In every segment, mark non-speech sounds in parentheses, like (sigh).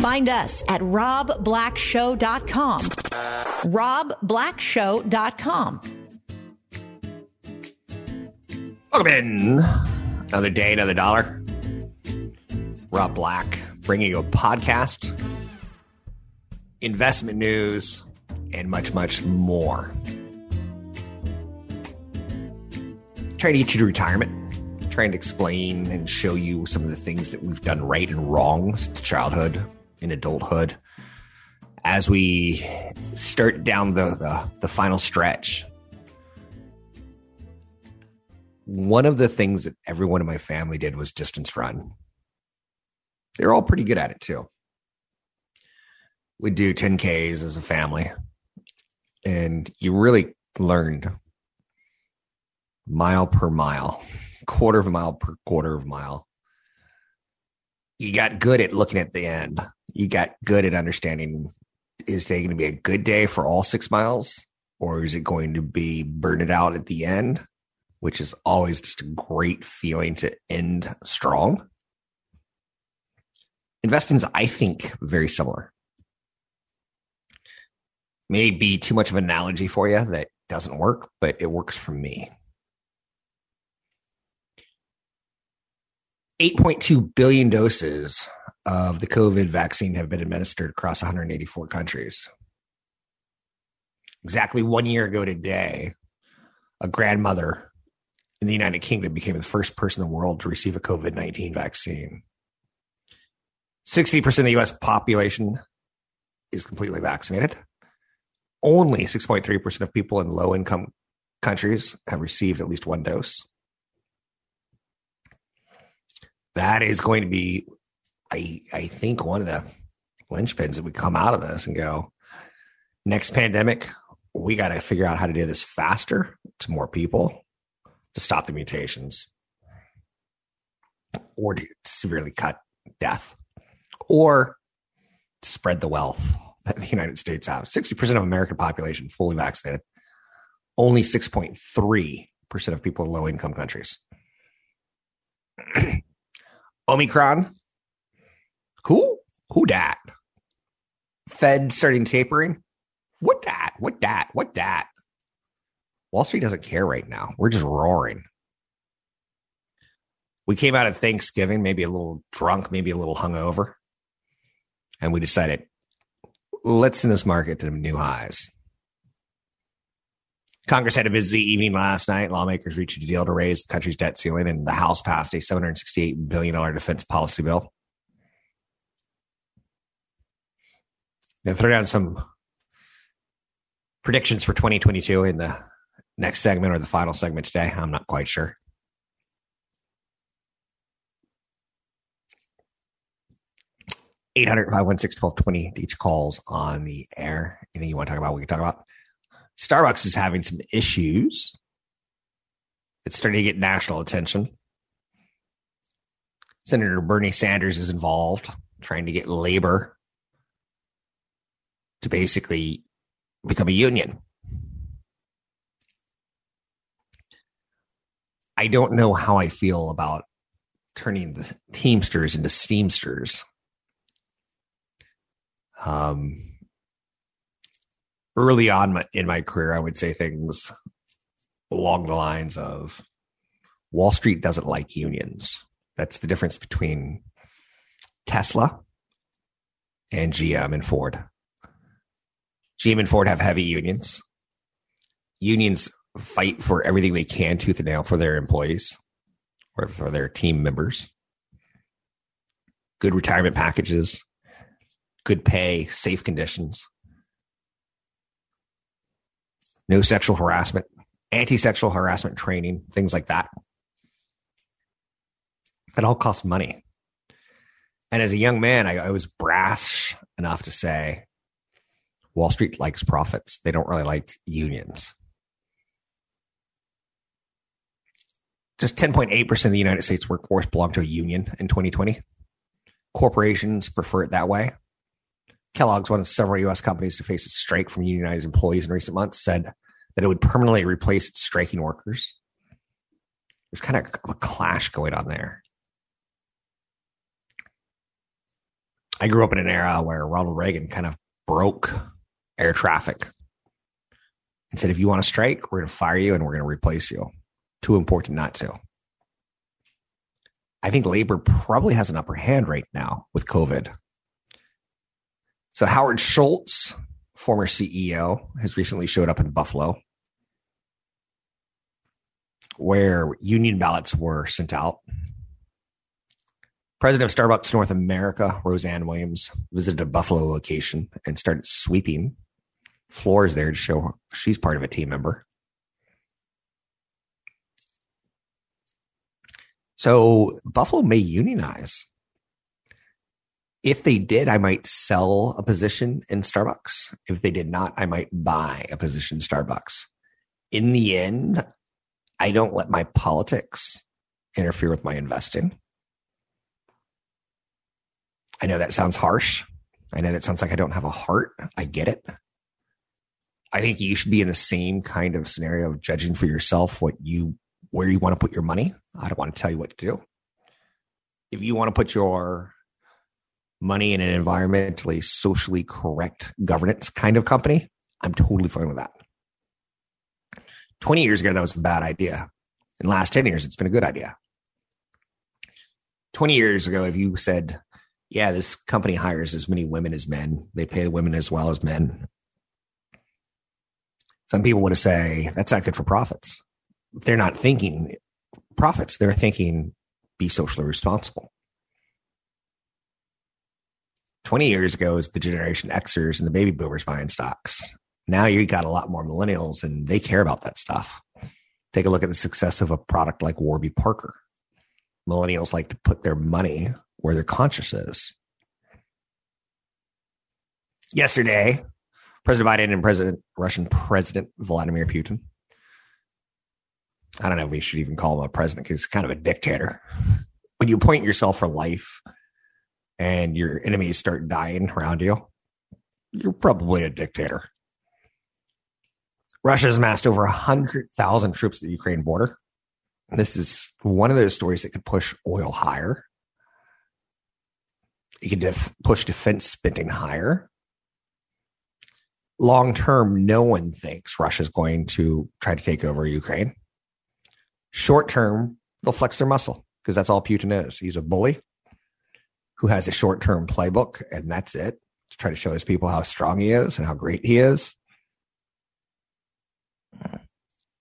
Find us at robblackshow.com. robblackshow.com. Welcome in. Another day, another dollar. Rob Black bringing you a podcast, investment news, and much, much more. Trying to get you to retirement, trying to explain and show you some of the things that we've done right and wrong since childhood and adulthood as we start down the, the, the final stretch one of the things that everyone in my family did was distance run. They're all pretty good at it too. We do 10Ks as a family, and you really learned mile per mile, quarter of a mile per quarter of a mile. You got good at looking at the end. You got good at understanding is today going to be a good day for all six miles, or is it going to be burn it out at the end? which is always just a great feeling to end strong. Investing is, I think, very similar. May be too much of an analogy for you that doesn't work, but it works for me. 8.2 billion doses of the COVID vaccine have been administered across 184 countries. Exactly one year ago today, a grandmother in the United Kingdom became the first person in the world to receive a COVID 19 vaccine. 60% of the US population is completely vaccinated. Only 6.3% of people in low income countries have received at least one dose. That is going to be, I, I think, one of the linchpins that we come out of this and go, next pandemic, we got to figure out how to do this faster to more people to stop the mutations or to severely cut death or spread the wealth that the United States have. 60% of American population fully vaccinated. Only 6.3% of people in low income countries. (clears throat) Omicron. Who? Who dat? Fed starting tapering. What that? What that? What that? Wall Street doesn't care right now. We're just roaring. We came out of Thanksgiving, maybe a little drunk, maybe a little hungover. And we decided, let's send this market to new highs. Congress had a busy evening last night. Lawmakers reached a deal to raise the country's debt ceiling, and the House passed a $768 billion defense policy bill. Now, throw down some predictions for 2022 in the next segment or the final segment today. I'm not quite sure. Eight hundred five one six twelve twenty each calls on the air. Anything you want to talk about, we can talk about. Starbucks is having some issues. It's starting to get national attention. Senator Bernie Sanders is involved, trying to get labor to basically become a union. I don't know how I feel about turning the Teamsters into Steamsters. Um, early on in my career, I would say things along the lines of Wall Street doesn't like unions. That's the difference between Tesla and GM and Ford. GM and Ford have heavy unions. Unions fight for everything they can tooth and nail for their employees or for their team members. Good retirement packages, good pay, safe conditions, no sexual harassment, anti sexual harassment training, things like that. It all costs money. And as a young man, I, I was brash enough to say Wall Street likes profits. They don't really like unions. Just 10.8% of the United States workforce belonged to a union in 2020. Corporations prefer it that way. Kellogg's, one of several U.S. companies to face a strike from unionized employees in recent months, said that it would permanently replace its striking workers. There's kind of a clash going on there. I grew up in an era where Ronald Reagan kind of broke air traffic and said, if you want to strike, we're going to fire you and we're going to replace you. Too important not to. I think labor probably has an upper hand right now with COVID. So Howard Schultz, former CEO, has recently showed up in Buffalo where union ballots were sent out. President of Starbucks North America, Rossann Williams, visited a Buffalo location and started sweeping floors there to show she's part of a team member. So Buffalo may unionize. If they did, I might sell a position in Starbucks. If they did not, I might buy a position in Starbucks. In the end, I don't let my politics interfere with my investing. I know that sounds harsh. I know that sounds like I don't have a heart. I get it. I think you should be in the same kind of scenario of judging for yourself what you where you want to put your money. I don't want to tell you what to do. If you want to put your money in an environmentally socially correct governance kind of company, I'm totally fine with that. 20 years ago, that was a bad idea. In the last 10 years, it's been a good idea. 20 years ago, if you said, yeah, this company hires as many women as men, they pay women as well as men, some people would have say that's not good for profits. They're not thinking profits, they're thinking be socially responsible. 20 years ago is the generation Xers and the baby boomers buying stocks. Now you got a lot more millennials and they care about that stuff. Take a look at the success of a product like Warby Parker. Millennials like to put their money where their conscience is. Yesterday, President Biden and President Russian President Vladimir Putin. I don't know if we should even call him a president because he's kind of a dictator. When you appoint yourself for life and your enemies start dying around you, you're probably a dictator. Russia has amassed over 100,000 troops at the Ukraine border. This is one of those stories that could push oil higher. It could def- push defense spending higher. Long term, no one thinks Russia's going to try to take over Ukraine. Short term, they'll flex their muscle because that's all Putin is. He's a bully who has a short term playbook, and that's it to try to show his people how strong he is and how great he is.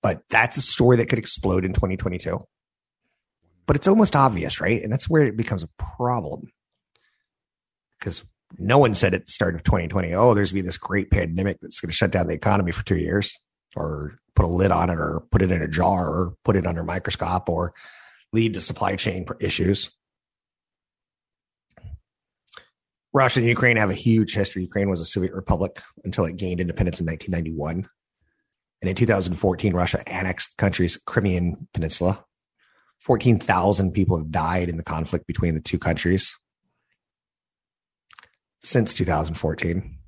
But that's a story that could explode in 2022. But it's almost obvious, right? And that's where it becomes a problem. Because no one said at the start of 2020, oh, there's going to be this great pandemic that's going to shut down the economy for two years or put a lid on it or put it in a jar or put it under a microscope or lead to supply chain issues. Russia and Ukraine have a huge history. Ukraine was a Soviet republic until it gained independence in 1991. And in 2014, Russia annexed the country's Crimean Peninsula. 14,000 people have died in the conflict between the two countries since 2014.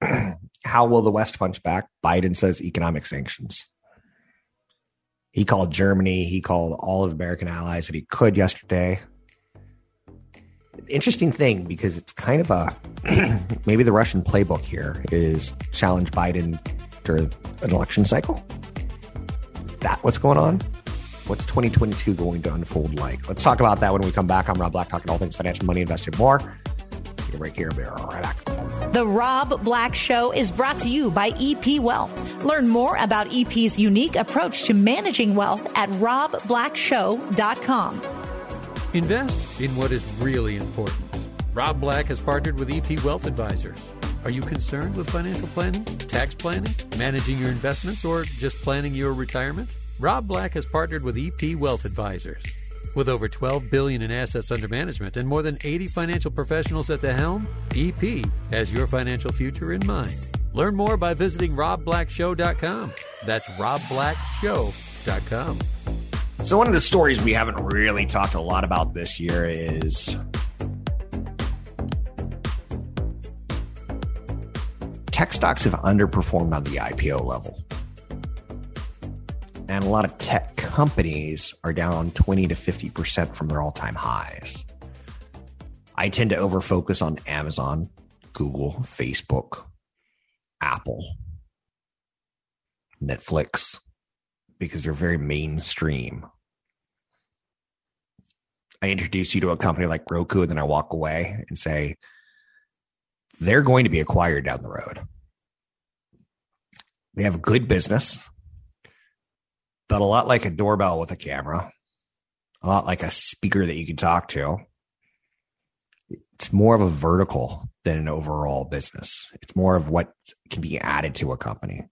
(clears throat) How will the West punch back? Biden says economic sanctions. He called Germany, he called all of American allies that he could yesterday interesting thing because it's kind of a (clears throat) maybe the Russian playbook here is challenge Biden during an election cycle. Is that what's going on? What's 2022 going to unfold like? Let's talk about that when we come back. I'm Rob Black, talking all things financial, money, investing, more. A break here. Be right back. The Rob Black Show is brought to you by EP Wealth. Learn more about EP's unique approach to managing wealth at robblackshow.com. Invest in what is really important. Rob Black has partnered with EP Wealth Advisors. Are you concerned with financial planning, tax planning, managing your investments, or just planning your retirement? Rob Black has partnered with EP Wealth Advisors. With over 12 billion in assets under management and more than 80 financial professionals at the helm, EP has your financial future in mind. Learn more by visiting robblackshow.com. That's robblackshow.com. So, one of the stories we haven't really talked a lot about this year is tech stocks have underperformed on the IPO level. And a lot of tech companies are down 20 to 50% from their all time highs. I tend to overfocus on Amazon, Google, Facebook, Apple, Netflix, because they're very mainstream. I introduce you to a company like Roku, and then I walk away and say, they're going to be acquired down the road. They have a good business, but a lot like a doorbell with a camera, a lot like a speaker that you can talk to. It's more of a vertical than an overall business. It's more of what can be added to a company.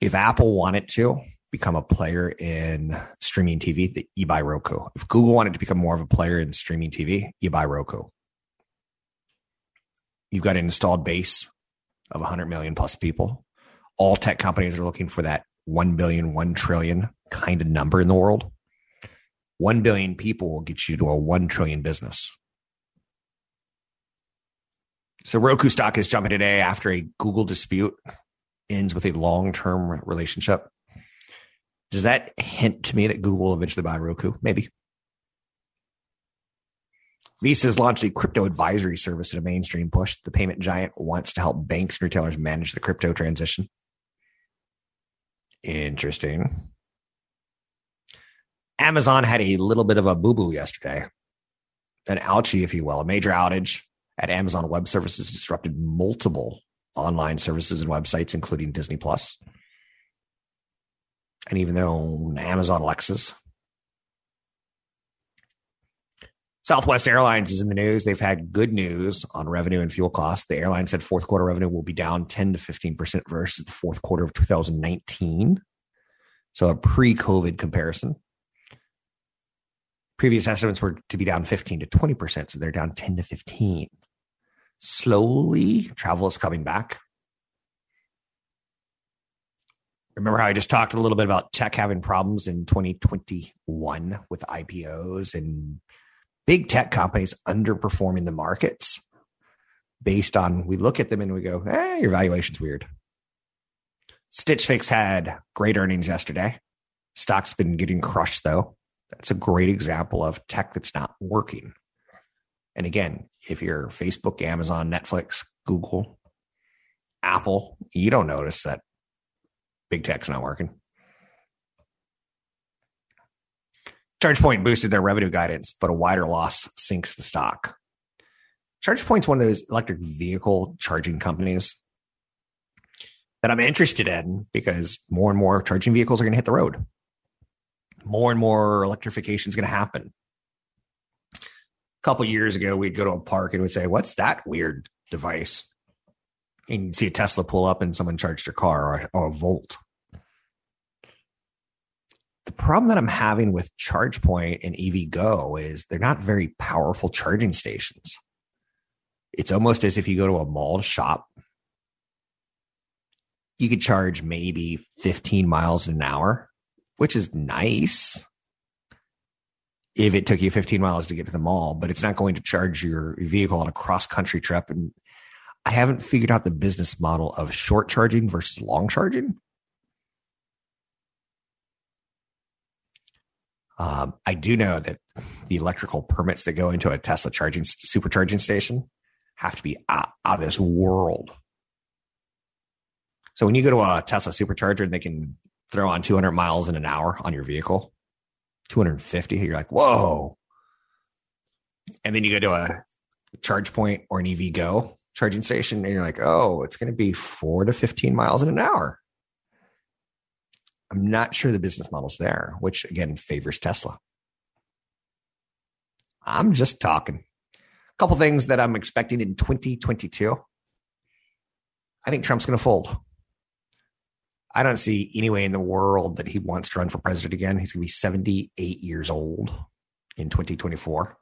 If Apple wanted to become a player in streaming TV, you buy Roku. If Google wanted to become more of a player in streaming TV, you buy Roku. You've got an installed base of 100 million plus people. All tech companies are looking for that 1 billion, 1 trillion kind of number in the world. 1 billion people will get you to a 1 trillion business. So Roku stock is jumping today after a Google dispute ends with a long term relationship. Does that hint to me that Google will eventually buy Roku? Maybe. Visa has launched a crypto advisory service in a mainstream push. The payment giant wants to help banks and retailers manage the crypto transition. Interesting. Amazon had a little bit of a boo boo yesterday, an ouchie, if you will. A major outage at Amazon Web Services disrupted multiple online services and websites, including Disney Plus. And even though Amazon Alexas. Southwest Airlines is in the news. They've had good news on revenue and fuel costs. The airline said fourth quarter revenue will be down 10 to 15% versus the fourth quarter of 2019. So a pre COVID comparison. Previous estimates were to be down 15 to 20%. So they're down 10 to 15. Slowly, travel is coming back. Remember how I just talked a little bit about tech having problems in 2021 with IPOs and big tech companies underperforming the markets based on we look at them and we go, hey, your valuation's weird. Stitch Fix had great earnings yesterday. Stock's been getting crushed though. That's a great example of tech that's not working. And again, if you're Facebook, Amazon, Netflix, Google, Apple, you don't notice that big tech's not working. ChargePoint boosted their revenue guidance, but a wider loss sinks the stock. ChargePoint's one of those electric vehicle charging companies that I'm interested in because more and more charging vehicles are going to hit the road. More and more electrification is going to happen. A couple years ago, we'd go to a park and we'd say, What's that weird device? And you'd see a Tesla pull up and someone charged their car or, or a Volt. The problem that I'm having with ChargePoint and EVgo is they're not very powerful charging stations. It's almost as if you go to a mall shop, you could charge maybe 15 miles an hour, which is nice if it took you 15 miles to get to the mall, but it's not going to charge your vehicle on a cross country trip. And I haven't figured out the business model of short charging versus long charging. Um, I do know that the electrical permits that go into a Tesla charging supercharging station have to be out, out of this world. So when you go to a Tesla supercharger, and they can throw on 200 miles in an hour on your vehicle, 250. You're like, whoa. And then you go to a ChargePoint or an EVgo charging station, and you're like, oh, it's going to be four to 15 miles in an hour. I'm not sure the business model's there, which again favors Tesla. I'm just talking. A couple things that I'm expecting in 2022. I think Trump's going to fold. I don't see any way in the world that he wants to run for president again. He's going to be 78 years old in 2024.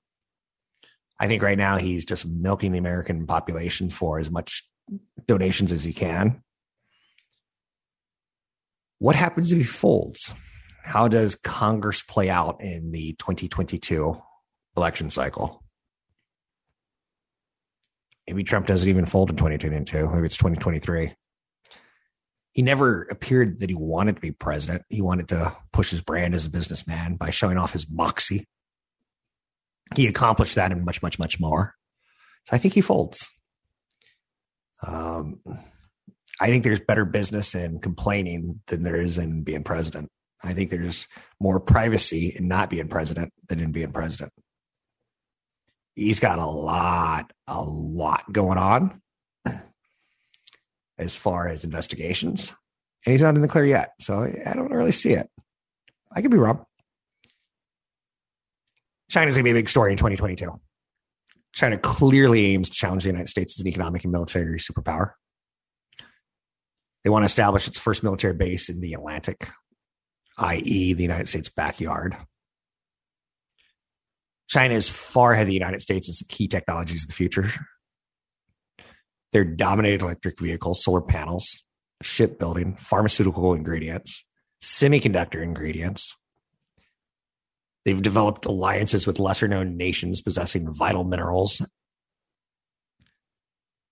I think right now he's just milking the American population for as much donations as he can. What happens if he folds? How does Congress play out in the 2022 election cycle? Maybe Trump doesn't even fold in 2022. Maybe it's 2023. He never appeared that he wanted to be president. He wanted to push his brand as a businessman by showing off his moxie. He accomplished that and much, much, much more. So I think he folds. Um, I think there's better business in complaining than there is in being president. I think there's more privacy in not being president than in being president. He's got a lot, a lot going on (clears throat) as far as investigations, and he's not in the clear yet. So I don't really see it. I could be wrong. China's going to be a big story in 2022. China clearly aims to challenge the United States as an economic and military superpower. They want to establish its first military base in the Atlantic, i.e., the United States backyard. China is far ahead of the United States in some key technologies of the future. They're dominated electric vehicles, solar panels, shipbuilding, pharmaceutical ingredients, semiconductor ingredients. They've developed alliances with lesser known nations possessing vital minerals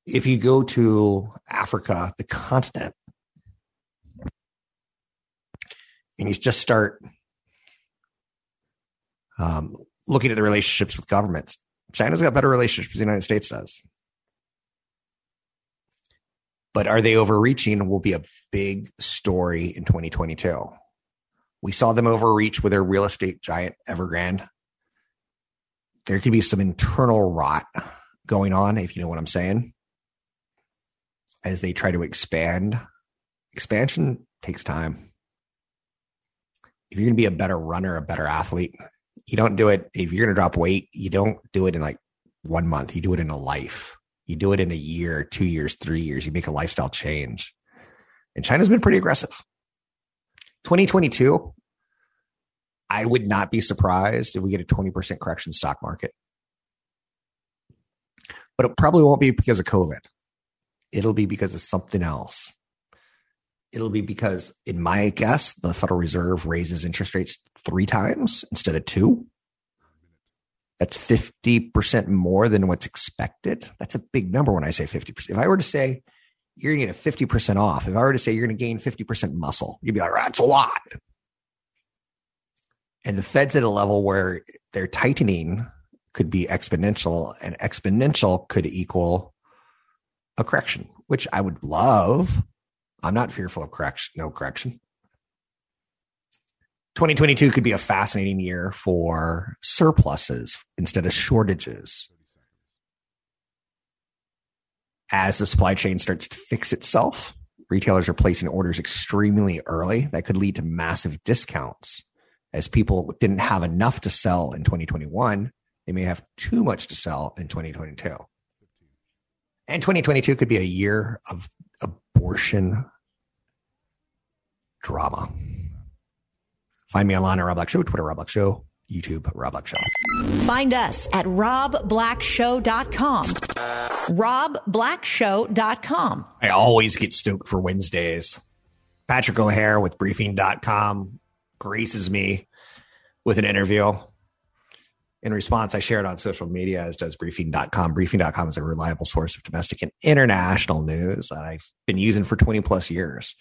if you go to Africa, the continent, and you just start um, looking at the relationships with governments, China's got better relationships than the United States does. But are they overreaching? Will be a big story in 2022. We saw them overreach with their real estate giant Evergrande. There could be some internal rot going on, if you know what I'm saying, as they try to expand. Expansion takes time if you're going to be a better runner, a better athlete, you don't do it. If you're going to drop weight, you don't do it in like one month. You do it in a life. You do it in a year, two years, three years. You make a lifestyle change. And China's been pretty aggressive. 2022, I would not be surprised if we get a 20% correction stock market. But it probably won't be because of COVID. It'll be because of something else it'll be because, in my guess, the Federal Reserve raises interest rates three times instead of two. That's 50% more than what's expected. That's a big number when I say 50%. If I were to say you're going to get a 50% off, if I were to say you're going to gain 50% muscle, you'd be like, that's a lot. And the Fed's at a level where their tightening could be exponential, and exponential could equal a correction, which I would love I'm not fearful of correction, no correction. 2022 could be a fascinating year for surpluses instead of shortages. As the supply chain starts to fix itself, retailers are placing orders extremely early. That could lead to massive discounts. As people didn't have enough to sell in 2021, they may have too much to sell in 2022. And 2022 could be a year of abortion drama. Find me online at Rob Black Show, Twitter Rob Black Show, YouTube Rob Black Show. Find us at robblackshow.com. robblackshow.com. I always get stoked for Wednesdays. Patrick O'Hare with briefing.com graces me with an interview. In response, I share it on social media, as does briefing.com. Briefing.com is a reliable source of domestic and international news that I've been using for 20 plus years.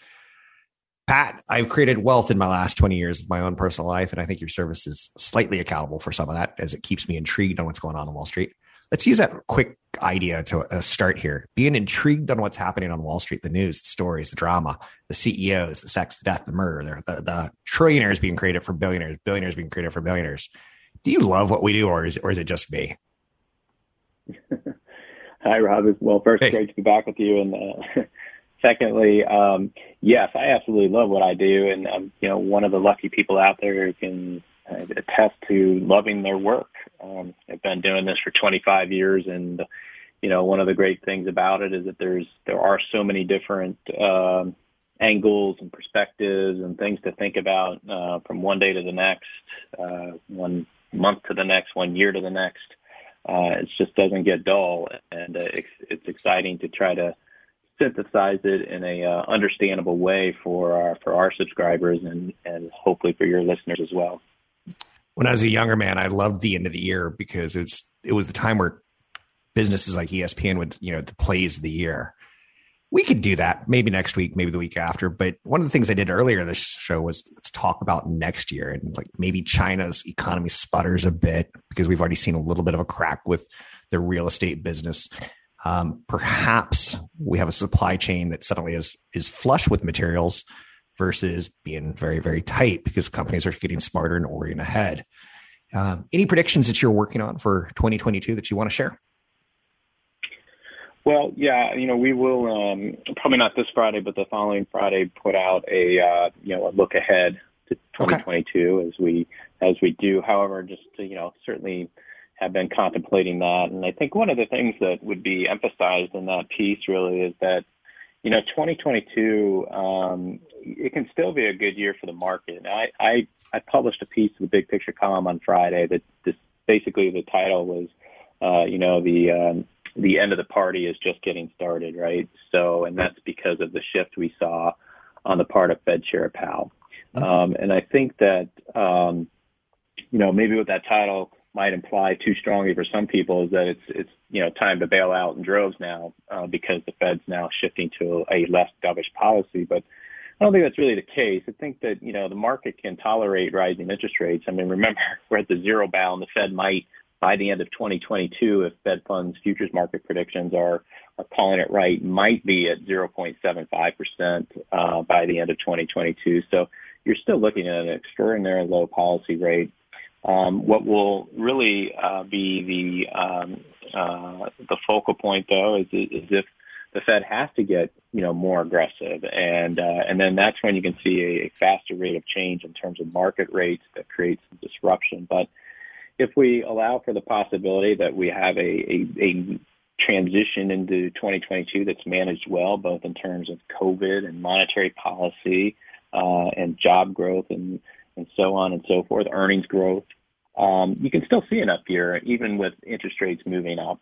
Pat, I've created wealth in my last 20 years of my own personal life, and I think your service is slightly accountable for some of that as it keeps me intrigued on what's going on on Wall Street. Let's use that quick idea to uh, start here. Being intrigued on what's happening on Wall Street, the news, the stories, the drama, the CEOs, the sex, the death, the murder, the, the, the trillionaires being created for billionaires, billionaires being created for billionaires. Do you love what we do, or is, or is it just me? (laughs) Hi, Rob. Well, first, hey. great to be back with you. And uh, (laughs) Secondly, um, yes, I absolutely love what I do, and I'm you know one of the lucky people out there who can uh, attest to loving their work. Um, I've been doing this for 25 years, and you know one of the great things about it is that there's there are so many different um, angles and perspectives and things to think about uh, from one day to the next, uh, one month to the next, one year to the next. Uh, it just doesn't get dull, and uh, it's, it's exciting to try to synthesize it in a uh, understandable way for our for our subscribers and and hopefully for your listeners as well. When I was a younger man, I loved the end of the year because it's it was the time where businesses like ESPN would you know the plays of the year we could do that maybe next week, maybe the week after. But one of the things I did earlier this show was let's talk about next year and like maybe China's economy sputters a bit because we've already seen a little bit of a crack with the real estate business. Um, perhaps we have a supply chain that suddenly is is flush with materials versus being very very tight because companies are getting smarter and orienting ahead. Um, any predictions that you're working on for 2022 that you want to share? Well, yeah, you know, we will um, probably not this Friday, but the following Friday put out a uh, you know a look ahead to 2022 okay. as we as we do. However, just to, you know certainly have been contemplating that, and I think one of the things that would be emphasized in that piece really is that you know 2022 um, it can still be a good year for the market. I I, I published a piece of the big picture column on Friday that this basically the title was uh, you know the um, the end of the party is just getting started, right? So, and that's because of the shift we saw on the part of Fed Chair Powell. Mm-hmm. Um, and I think that, um, you know, maybe with that title might imply too strongly for some people is that it's, it's, you know, time to bail out in droves now, uh, because the Fed's now shifting to a less dovish policy. But I don't think that's really the case. I think that, you know, the market can tolerate rising interest rates. I mean, remember, (laughs) we're at the zero bound. The Fed might by the end of 2022, if Fed funds futures market predictions are, are calling it right, might be at 0.75% uh, by the end of 2022. So you're still looking at an extraordinarily low policy rate. Um, what will really uh, be the um, uh, the focal point, though, is, is if the Fed has to get you know more aggressive, and uh, and then that's when you can see a, faster rate of change in terms of market rates that creates disruption. But if we allow for the possibility that we have a, a, a transition into 2022 that's managed well, both in terms of COVID and monetary policy uh, and job growth and, and so on and so forth, earnings growth, um, you can still see an up year even with interest rates moving up.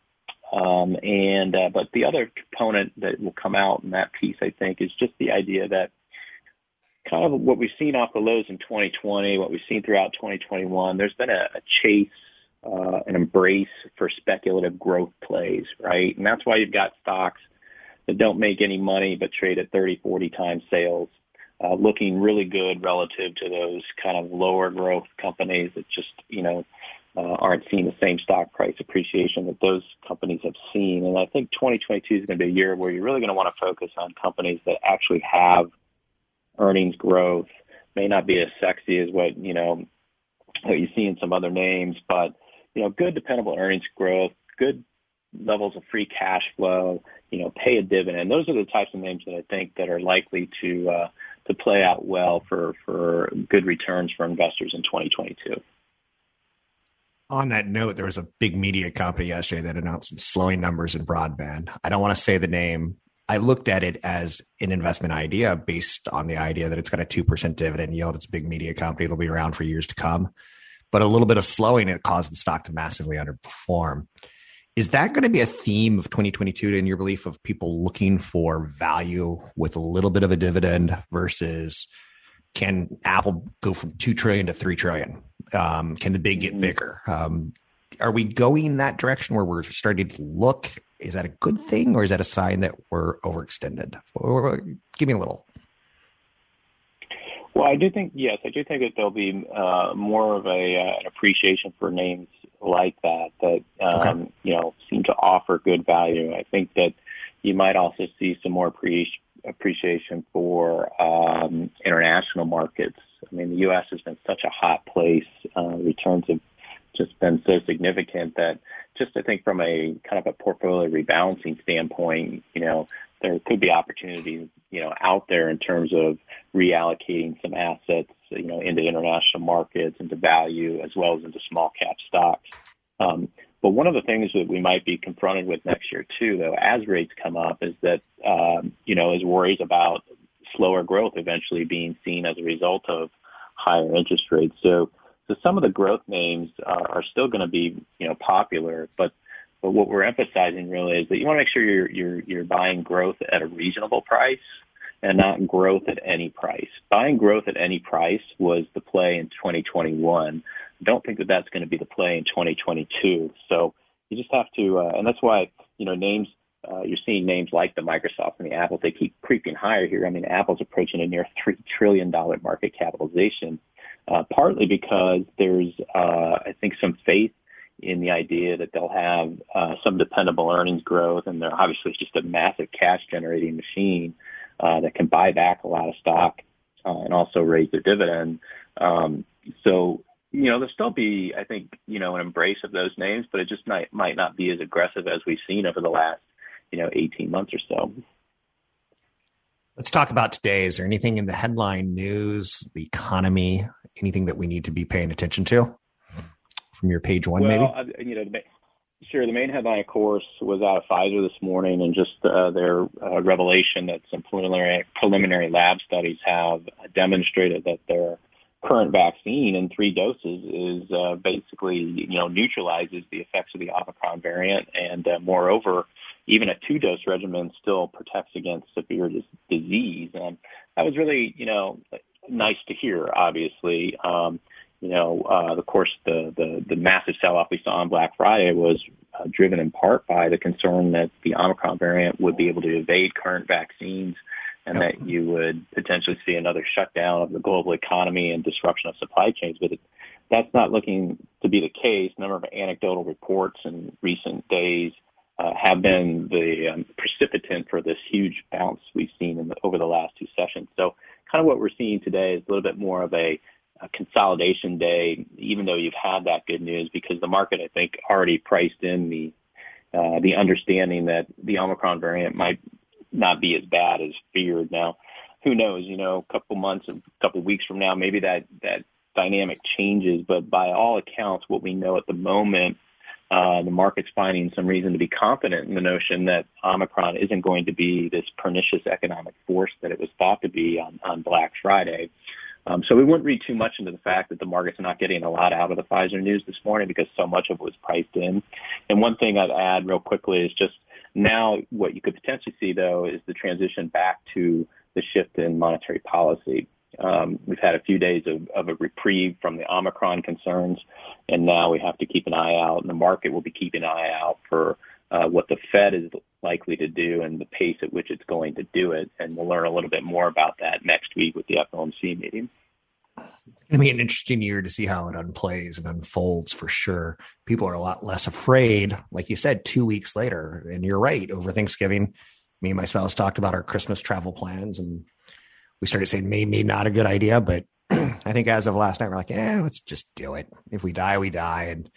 Um, and uh, but the other component that will come out in that piece, I think, is just the idea that kind of what we've seen off the lows in 2020, what we've seen throughout 2021, there's been a, a chase, uh, an embrace for speculative growth plays, right? And that's why you've got stocks that don't make any money but trade at 30, 40 times sales, looking really good relative to those kind of lower growth companies that just, you know, uh, aren't seeing the same stock price appreciation that those companies have seen. And I think 2022 is going to be a year where you're really going to want to focus on companies that actually have earnings growth may not be as sexy as what, you know, what you see in some other names, but, you know, good dependable earnings growth, good levels of free cash flow, you know, pay a dividend. Those are the types of names that I think that are likely to uh, to play out well for good returns for investors in 2022. On that note, there was a big media company yesterday that announced some slowing numbers in broadband. I don't want to say the name I looked at it as an investment idea based on the idea that it's got a 2% dividend yield. It's a big media company. It'll be around for years to come. But a little bit of slowing, it caused the stock to massively underperform. Is that going to be a theme of 2022 in your belief of people looking for value with a little bit of a dividend versus can Apple go from 2 trillion to 3 trillion? Um, can the big get mm-hmm. bigger? Um, are we going that direction where we're starting to look is that a good thing or is that a sign that we're overextended? Give me a little. Well, I do think yes, I do think that there'll be uh, more of a uh, an appreciation for names like that that um, okay. you know offer good value. I think that you might also see some more appreciation for um, international markets. I mean, the U.S. has been such a hot place. Uh, returns have just been so significant that just I think from a kind of a portfolio rebalancing standpoint, you know, there could be opportunities, you know, out there in terms of reallocating some assets, you know, into international markets, into value, as well as into small cap stocks. Um, but one of the things that we might be confronted with next year too, though, as rates come up, is that um, you know, is worries about slower growth eventually being seen as a result of higher interest rates. So, so some of the growth names are, are still going to be, you know, popular, but but what we're emphasizing really is that you want to make sure you're you're you're buying growth at a reasonable price and not growth at any price. Buying growth at any price was the play in 2021. Don't think that that's going to be the play in 2022. So you just have to, uh, and that's why you know names. Uh, you're seeing names like the Microsoft and the Apple. They keep creeping higher here. I mean, Apple's approaching a near three trillion dollar market capitalization, uh, partly because there's, uh, I think, some faith in the idea that they'll have uh, some dependable earnings growth, and they're obviously just a massive cash generating machine uh, that can buy back a lot of stock uh, and also raise their dividend. Um, so you know, there'll still be, I think, you know, an embrace of those names, but it just might might not be as aggressive as we've seen over the last, you know, 18 months or so. Let's talk about today. Is there anything in the headline news, the economy, anything that we need to be paying attention to from your page one, well, maybe? Uh, you know, sure. The main headline, of course, was out of Pfizer this morning, and just uh, their uh, revelation that some preliminary preliminary lab studies have demonstrated that their current vaccine in three doses is uh, basically you know neutralizes the effects of the Omicron variant, and uh, moreover, even a two-dose regimen still protects against severe dis- disease. And that was really you know nice to hear. Obviously, um, you know, uh, of course, the the, the massive sell-off we saw on Black Friday was uh, driven in part by the concern that the Omicron variant would be able to evade current vaccines and that you would potentially see another shutdown of the global economy and disruption of supply chains. But it, that's not looking to be the case. A number of anecdotal reports in recent days uh, have been the um, precipitant for this huge bounce we've seen the, over the last two sessions. So kind of what we're seeing today is a little bit more of a, a consolidation day, even though you've had that good news because the market, I think, already priced in the uh, the understanding that the Omicron variant might not be as bad as feared. Now, who knows? You know, a couple months, a couple weeks from now, maybe that that dynamic changes. But by all accounts, what we know at the moment, uh, the market's finding some reason to be confident in the notion that Omicron isn't going to be this pernicious economic force that it was thought to be on, on Black Friday. Um, so we wouldn't read too much into the fact that the market's not getting a lot out of the Pfizer news this morning because so much of it was priced in. And one thing I'd add real quickly is just now, what you could potentially see, though, is the transition back to the shift in monetary policy. Um, we've had a few days of, of, a reprieve from the Omicron concerns, and now we have to keep an eye out, and the market will be keeping an eye out for uh, what the Fed is likely to do and the pace at which it's going to do it. And we'll learn a little bit more about that next week with the FOMC meeting. Going to be an interesting year to see how it unplays and unfolds for sure. People are a lot less afraid, like you said, two weeks later. And you're right. Over Thanksgiving, me and my spouse talked about our Christmas travel plans, and we started saying maybe not a good idea. But (clears throat) I think as of last night, we're like, yeah, let's just do it. If we die, we die, and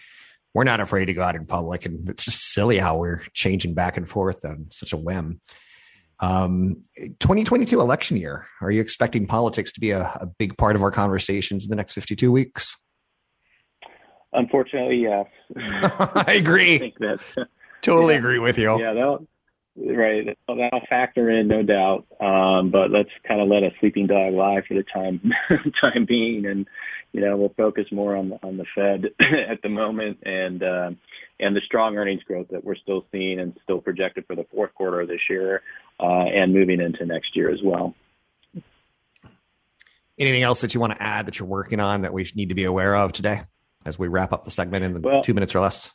we're not afraid to go out in public. And it's just silly how we're changing back and forth on such a whim. Um, 2022 election year. Are you expecting politics to be a, a big part of our conversations in the next 52 weeks? Unfortunately, yes. (laughs) I agree. I think that, totally yeah, agree with you. Yeah, that'll, right. That'll factor in, no doubt. Um, but let's kind of let a sleeping dog lie for the time (laughs) time being, and you know we'll focus more on the on the Fed (clears throat) at the moment, and uh, and the strong earnings growth that we're still seeing and still projected for the fourth quarter of this year and moving into next year as well. Anything else that you want to add that you're working on that we need to be aware of today as we wrap up the segment in well, two minutes or less?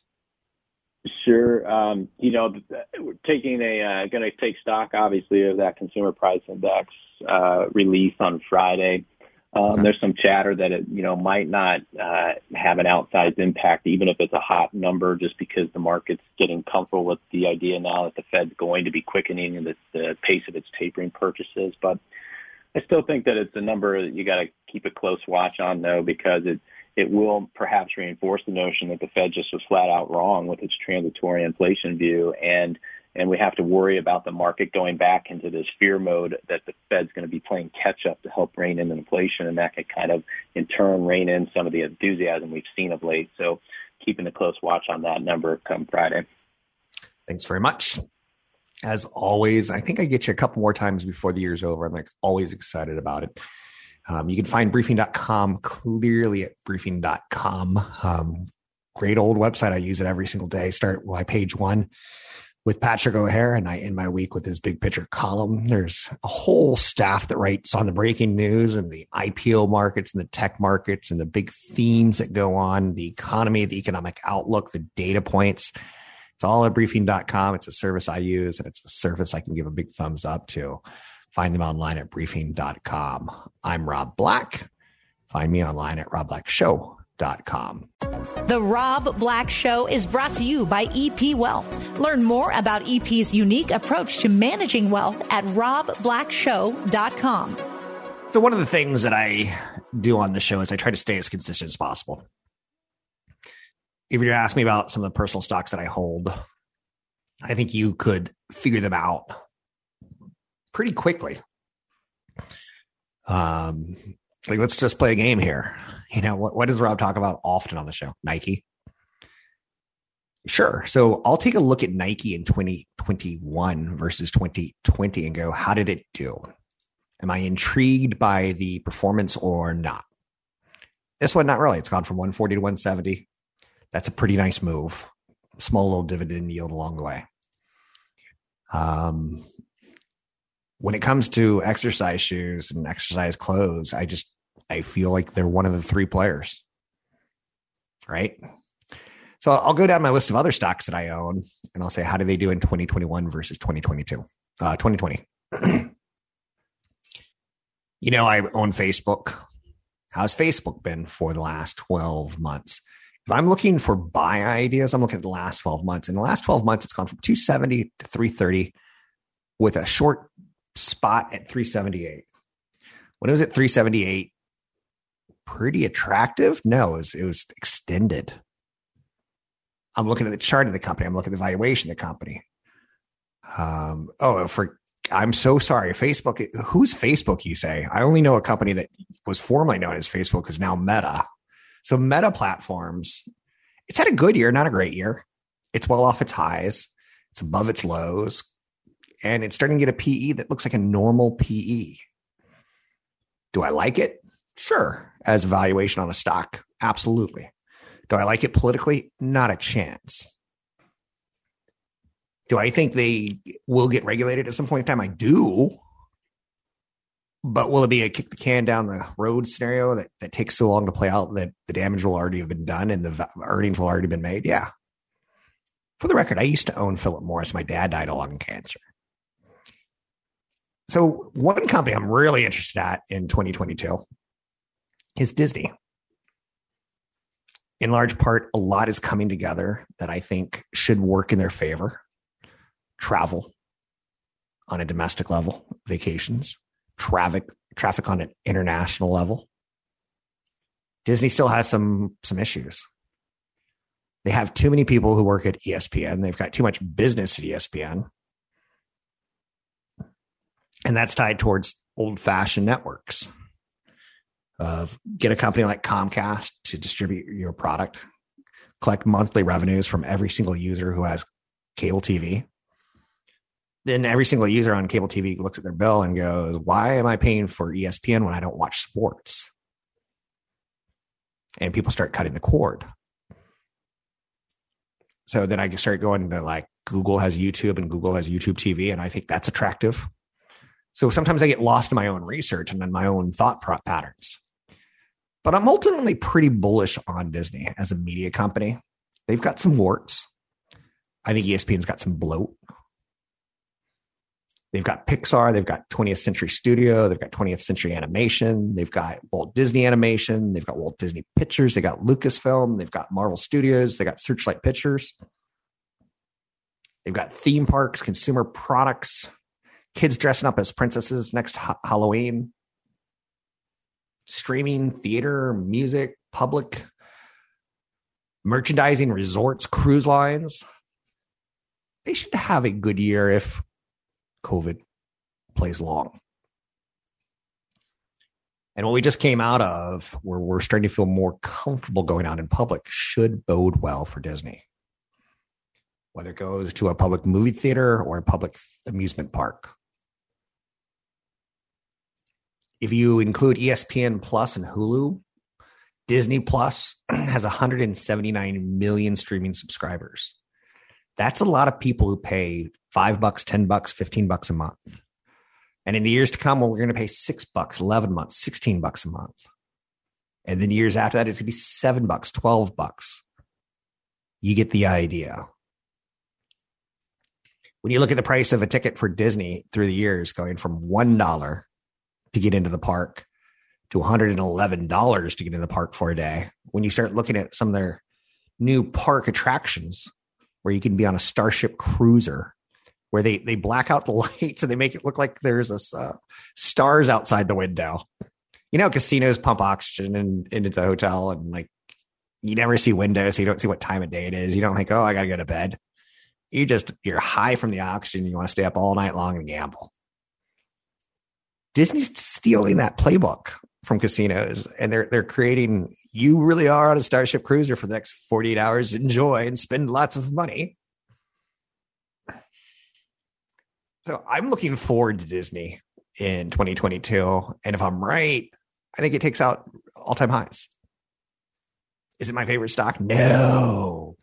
Sure. Um, you know, we're taking a uh, going to take stock, obviously, of that consumer price index uh, release on Friday. Um. There's some chatter that it, you know, might not uh, have an outsized impact, even if it's a hot number, just because the market's getting comfortable with the idea now that the Fed's going to be quickening the, the pace of its tapering purchases. But I still think that it's a number that you got to keep a close watch on, though, because it it will perhaps reinforce the notion that the Fed just was flat out wrong with its transitory inflation view, and and we have to worry about the market going back into this fear mode that the Fed's going to be playing catch up to help rein in inflation, and that could kind of in turn rein in some of the enthusiasm we've seen of late. So keeping a close watch on that number come Friday. Thanks very much. as always, I think I get you a couple more times before the year's over. I'm like always excited about it. Um, you can find briefing.com clearly at briefing.com. Um, great old website. I use it every single day. Start by page one with Patrick O'Hare and I end my week with his big picture column. There's a whole staff that writes on the breaking news and the IPO markets and the tech markets and the big themes that go on, the economy, the economic outlook, the data points. It's all at briefing.com. It's a service I use and it's a service I can give a big thumbs up to. Find them online at briefing.com. I'm Rob Black. Find me online at robblackshow.com Com. The Rob Black Show is brought to you by EP Wealth. Learn more about EP's unique approach to managing wealth at robblackshow.com. So, one of the things that I do on the show is I try to stay as consistent as possible. If you ask me about some of the personal stocks that I hold, I think you could figure them out pretty quickly. Um, like, let's just play a game here. You know, what, what does Rob talk about often on the show? Nike. Sure. So I'll take a look at Nike in 2021 versus 2020 and go, how did it do? Am I intrigued by the performance or not? This one, not really. It's gone from 140 to 170. That's a pretty nice move. Small little dividend yield along the way. Um, when it comes to exercise shoes and exercise clothes, I just I feel like they're one of the three players. Right. So I'll go down my list of other stocks that I own and I'll say, how do they do in 2021 versus 2022? Uh, 2020. (clears throat) you know, I own Facebook. How's Facebook been for the last 12 months? If I'm looking for buy ideas, I'm looking at the last 12 months. In the last 12 months, it's gone from 270 to 330 with a short spot at 378. When it was at 378, pretty attractive? No, it was, it was extended. I'm looking at the chart of the company. I'm looking at the valuation of the company. Um, oh, for I'm so sorry. Facebook, who's Facebook? You say? I only know a company that was formerly known as Facebook is now Meta. So Meta Platforms, it's had a good year, not a great year. It's well off its highs. It's above its lows, and it's starting to get a PE that looks like a normal PE. Do I like it? Sure. As valuation on a stock, absolutely. Do I like it politically? Not a chance. Do I think they will get regulated at some point in time? I do. But will it be a kick the can down the road scenario that, that takes so long to play out that the damage will already have been done and the earnings will already been made? Yeah. For the record, I used to own Philip Morris. My dad died of lung cancer. So, one company I'm really interested at in 2022 is Disney. In large part, a lot is coming together that I think should work in their favor. Travel on a domestic level, vacations, traffic, traffic on an international level. Disney still has some some issues. They have too many people who work at ESPN. They've got too much business at ESPN. And that's tied towards old fashioned networks of get a company like Comcast to distribute your product, collect monthly revenues from every single user who has cable TV. Then every single user on cable TV looks at their bill and goes, Why am I paying for ESPN when I don't watch sports? And people start cutting the cord. So then I start going to like Google has YouTube and Google has YouTube TV, and I think that's attractive. So sometimes I get lost in my own research and in my own thought patterns. But I'm ultimately pretty bullish on Disney as a media company. They've got some warts. I think ESPN's got some bloat. They've got Pixar, they've got 20th Century Studio, they've got 20th Century Animation, they've got Walt Disney Animation, they've got Walt Disney Pictures, they got Lucasfilm, they've got Marvel Studios, they got Searchlight Pictures. They've got theme parks, consumer products, kids dressing up as princesses next ha- Halloween streaming, theater, music, public, merchandising, resorts, cruise lines. They should have a good year if COVID plays long. And what we just came out of, where we're starting to feel more comfortable going out in public, should bode well for Disney. whether it goes to a public movie theater or a public amusement park. If you include ESPN Plus and Hulu, Disney Plus (clears throat) has 179 million streaming subscribers. That's a lot of people who pay five bucks, 10 bucks, 15 bucks a month. And in the years to come, well, we're going to pay six bucks, 11 months, 16 bucks a month. And then years after that, it's going to be seven bucks, 12 bucks. You get the idea. When you look at the price of a ticket for Disney through the years, going from $1 to get into the park to $111 to get in the park for a day. When you start looking at some of their new park attractions where you can be on a Starship Cruiser, where they, they black out the (laughs) lights and they make it look like there's a, uh, stars outside the window. You know, casinos pump oxygen in, into the hotel and like you never see windows. So you don't see what time of day it is. You don't think, oh, I got to go to bed. You just, you're high from the oxygen. You want to stay up all night long and gamble. Disney's stealing that playbook from casinos and they're they're creating you really are on a starship cruiser for the next 48 hours. Enjoy and spend lots of money. So i'm looking forward to disney in 2022 and if i'm right i think it takes out all-time highs. Is it my favorite stock? No.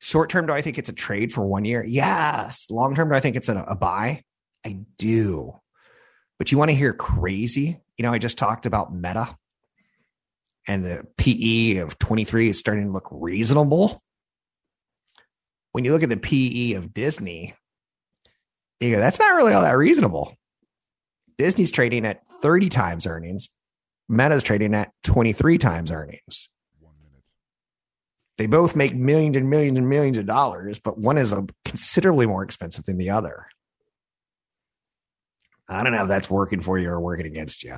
Short term do i think it's a trade for one year? Yes. Long term do i think it's a, a buy? I do but you want to hear crazy? You know, I just talked about Meta and the PE of 23 is starting to look reasonable. When you look at the PE of Disney, you go, that's not really all that reasonable. Disney's trading at 30 times earnings. Meta's trading at 23 times earnings. They both make millions and millions and millions of dollars, but one is a considerably more expensive than the other. I don't know if that's working for you or working against you.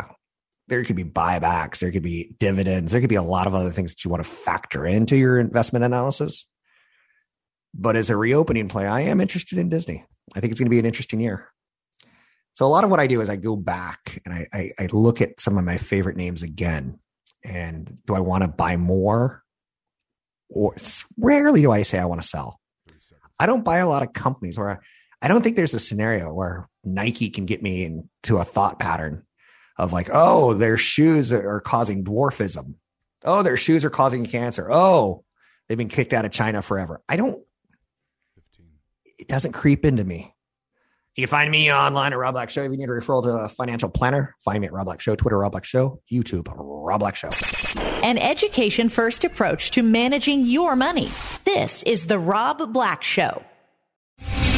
There could be buybacks, there could be dividends, there could be a lot of other things that you want to factor into your investment analysis. But as a reopening play, I am interested in Disney. I think it's going to be an interesting year. So a lot of what I do is I go back and I, I, I look at some of my favorite names again. And do I want to buy more? Or rarely do I say I want to sell. I don't buy a lot of companies where I, I don't think there's a scenario where Nike can get me into a thought pattern of like, oh, their shoes are causing dwarfism. Oh, their shoes are causing cancer. Oh, they've been kicked out of China forever. I don't, 15. it doesn't creep into me. You can find me online at Rob Black Show. If you need a referral to a financial planner, find me at Rob Black Show, Twitter, Rob Black Show, YouTube, Rob Black Show. An education first approach to managing your money. This is the Rob Black Show.